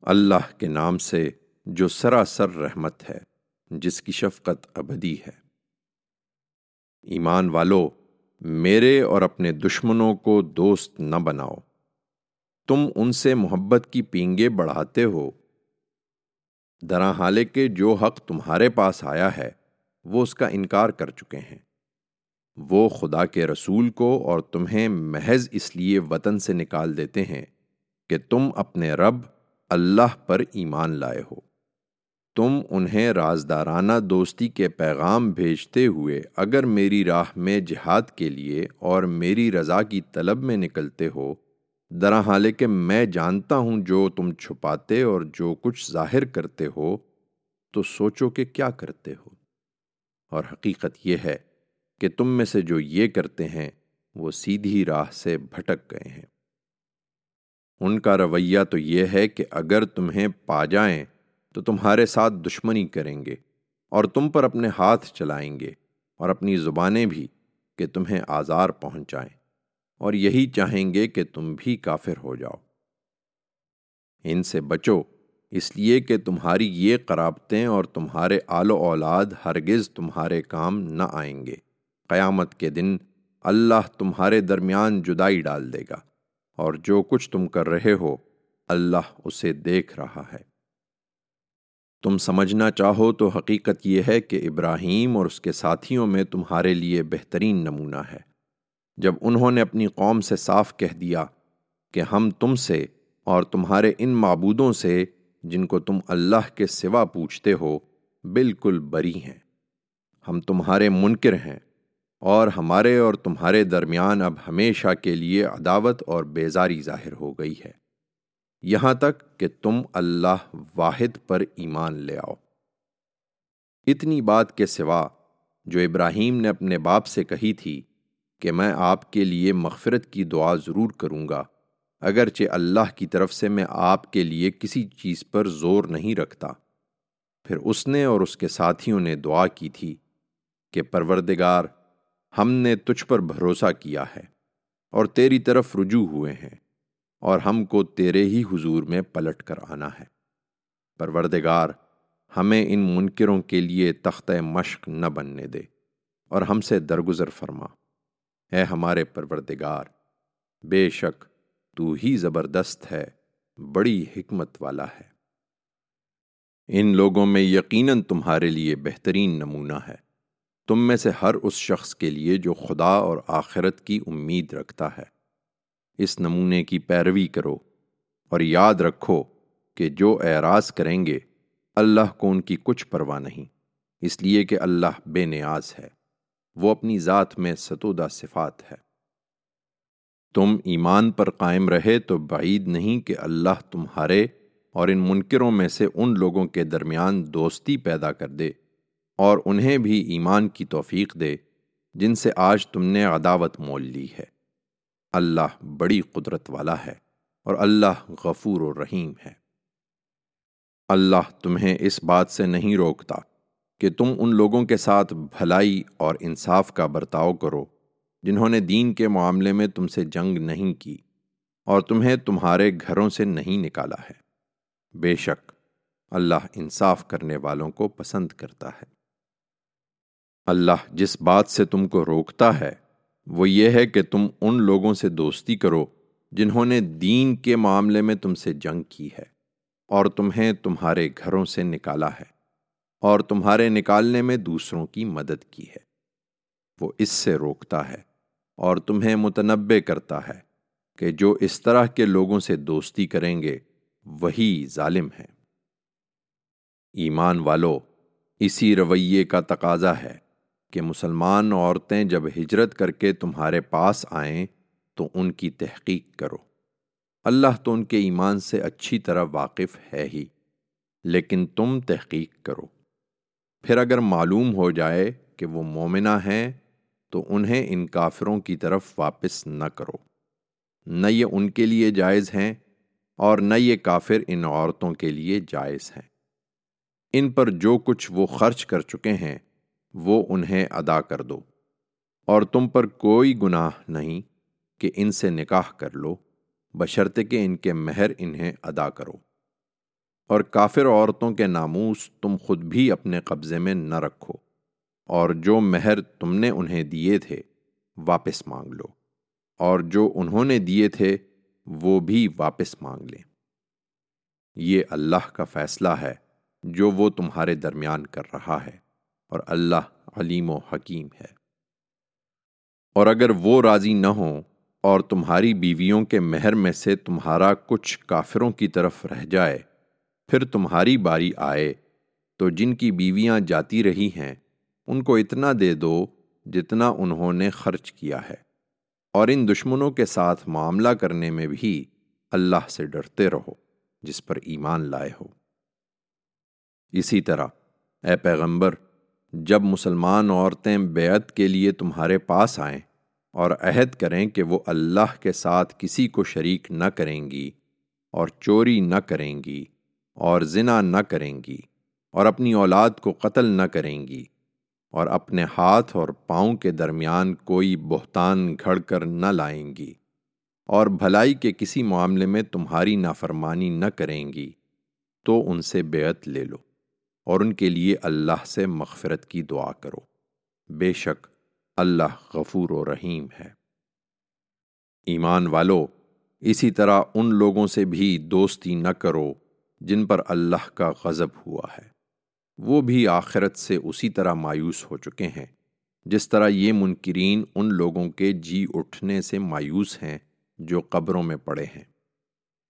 اللہ کے نام سے جو سراسر رحمت ہے، جس کی شفقت ابدی ہے۔ ایمان والو، میرے اور اپنے دشمنوں کو دوست نہ بناؤ۔ تم ان سے محبت کی پینگے بڑھاتے ہو۔ درا حالے کے جو حق تمہارے پاس آیا ہے، وہ اس کا انکار کر چکے ہیں۔ وہ خدا کے رسول کو اور تمہیں محض اس لیے وطن سے نکال دیتے ہیں کہ تم اپنے رب اللہ پر ایمان لائے ہو۔ تم انہیں رازدارانہ دوستی کے پیغام بھیجتے ہوئے اگر میری راہ میں جہاد کے لیے اور میری رضا کی طلب میں نکلتے ہو درا حالے کہ میں جانتا ہوں جو تم چھپاتے اور جو کچھ ظاہر کرتے ہو، تو سوچو کہ کیا کرتے ہو۔ اور حقیقت یہ ہے کہ تم میں سے جو یہ کرتے ہیں، وہ سیدھی راہ سے بھٹک گئے ہیں۔ ان کا رویہ تو یہ ہے کہ اگر تمہیں پا جائیں تو تمہارے ساتھ دشمنی کریں گے اور تم پر اپنے ہاتھ چلائیں گے اور اپنی زبانیں بھی کہ تمہیں آزار پہنچائیں اور یہی چاہیں گے کہ تم بھی کافر ہو جاؤ۔ ان سے بچو، اس لیے کہ تمہاری یہ قرابتیں اور تمہارے آل و اولاد ہرگز تمہارے کام نہ آئیں گے۔ قیامت کے دن اللہ تمہارے درمیان جدائی ڈال دے گا۔ اور جو کچھ تم کر رہے ہو، اللہ اسے دیکھ رہا ہے۔ تم سمجھنا چاہو تو حقیقت یہ ہے کہ ابراہیم اور اس کے ساتھیوں میں تمہارے لیے بہترین نمونہ ہے۔ جب انہوں نے اپنی قوم سے صاف کہہ دیا کہ ہم تم سے اور تمہارے ان معبودوں سے جن کو تم اللہ کے سوا پوچھتے ہو، بالکل بری ہیں۔ ہم تمہارے منکر ہیں۔ اور ہمارے اور تمہارے درمیان اب ہمیشہ کے لیے عداوت اور بیزاری ظاہر ہو گئی ہے۔ یہاں تک کہ تم اللہ واحد پر ایمان لے آؤ۔ اتنی بات کے سوا جو ابراہیم نے اپنے باپ سے کہی تھی کہ میں آپ کے لیے مغفرت کی دعا ضرور کروں گا، اگرچہ اللہ کی طرف سے میں آپ کے لیے کسی چیز پر زور نہیں رکھتا۔ پھر اس نے اور اس کے ساتھیوں نے دعا کی تھی کہ پروردگار ہم نے تجھ پر بھروسہ کیا ہے اور تیری طرف رجوع ہوئے ہیں اور ہم کو تیرے ہی حضور میں پلٹ کر آنا ہے۔ پروردگار، ہمیں ان منکروں کے لیے تختہ مشق نہ بننے دے اور ہم سے درگزر فرما۔ اے ہمارے پروردگار، بے شک تو ہی زبردست ہے، بڑی حکمت والا ہے۔ ان لوگوں میں یقیناً تمہارے لیے بہترین نمونہ ہے۔ تم میں سے ہر اس شخص کے لیے جو خدا اور آخرت کی امید رکھتا ہے۔ اس نمونے کی پیروی کرو اور یاد رکھو کہ جو اعراض کریں گے، اللہ کو ان کی کچھ پرواہ نہیں۔ اس لیے کہ اللہ بے نیاز ہے، وہ اپنی ذات میں ستودہ صفات ہے۔ تم ایمان پر قائم رہے تو بعید نہیں کہ اللہ تمہارے اور ان منکروں میں سے ان لوگوں کے درمیان دوستی پیدا کر دے۔ اور انہیں بھی ایمان کی توفیق دے، جن سے آج تم نے عداوت مول لی ہے۔ اللہ بڑی قدرت والا ہے اور اللہ غفور و رحیم ہے۔ اللہ تمہیں اس بات سے نہیں روکتا کہ تم ان لوگوں کے ساتھ بھلائی اور انصاف کا برتاؤ کرو جنہوں نے دین کے معاملے میں تم سے جنگ نہیں کی اور تمہیں تمہارے گھروں سے نہیں نکالا ہے۔ بے شک اللہ انصاف کرنے والوں کو پسند کرتا ہے۔ اللہ جس بات سے تم کو روکتا ہے، وہ یہ ہے کہ تم ان لوگوں سے دوستی کرو جنہوں نے دین کے معاملے میں تم سے جنگ کی ہے، اور تمہیں تمہارے گھروں سے نکالا ہے، اور تمہارے نکالنے میں دوسروں کی مدد کی ہے۔ وہ اس سے روکتا ہے، اور تمہیں متنبع کرتا ہے کہ جو اس طرح کے لوگوں سے دوستی کریں گے، وہی ظالم ہے ایمان والو، اسی رویے کا تقاضا ہے۔ کہ مسلمان عورتیں جب ہجرت کر کے تمہارے پاس آئیں تو ان کی تحقیق کرو۔ اللہ تو ان کے ایمان سے اچھی طرح واقف ہے ہی، لیکن تم تحقیق کرو۔ پھر اگر معلوم ہو جائے کہ وہ مومنہ ہیں تو انہیں ان کافروں کی طرف واپس نہ کرو۔ نہ یہ ان کے لیے جائز ہیں اور نہ یہ کافر ان عورتوں کے لیے جائز ہیں۔ ان پر جو کچھ وہ خرچ کر چکے ہیں وہ انہیں ادا کر دو۔ اور تم پر کوئی گناہ نہیں کہ ان سے نکاح کر لو بشرط کہ ان کے مہر انہیں ادا کرو۔ اور کافر عورتوں کے ناموس تم خود بھی اپنے قبضے میں نہ رکھو، اور جو مہر تم نے انہیں دیے تھے واپس مانگ لو، اور جو انہوں نے دیے تھے وہ بھی واپس مانگ لیں۔ یہ اللہ کا فیصلہ ہے جو وہ تمہارے درمیان کر رہا ہے۔ اور اللہ علیم و حکیم ہے۔ اور اگر وہ راضی نہ ہوں اور تمہاری بیویوں کے مہر میں سے تمہارا کچھ کافروں کی طرف رہ جائے، پھر تمہاری باری آئے تو جن کی بیویاں جاتی رہی ہیں، ان کو اتنا دے دو جتنا انہوں نے خرچ کیا ہے۔ اور ان دشمنوں کے ساتھ معاملہ کرنے میں بھی اللہ سے ڈرتے رہو، جس پر ایمان لائے ہو۔ اسی طرح، اے پیغمبر جب مسلمان عورتیں بیعت کے لیے تمہارے پاس آئیں اور عہد کریں کہ وہ اللہ کے ساتھ کسی کو شریک نہ کریں گی اور چوری نہ کریں گی اور زنا نہ کریں گی اور اپنی اولاد کو قتل نہ کریں گی اور اپنے ہاتھ اور پاؤں کے درمیان کوئی بہتان گھڑ کر نہ لائیں گی اور بھلائی کے کسی معاملے میں تمہاری نافرمانی نہ کریں گی تو ان سے بیعت لے لو۔ اور ان کے لیے اللہ سے مغفرت کی دعا کرو۔ بے شک اللہ غفور و رحیم ہے۔ ایمان والو، اسی طرح ان لوگوں سے بھی دوستی نہ کرو جن پر اللہ کا غضب ہوا ہے۔ وہ بھی آخرت سے اسی طرح مایوس ہو چکے ہیں۔ جس طرح یہ منکرین ان لوگوں کے جی اٹھنے سے مایوس ہیں جو قبروں میں پڑے ہیں۔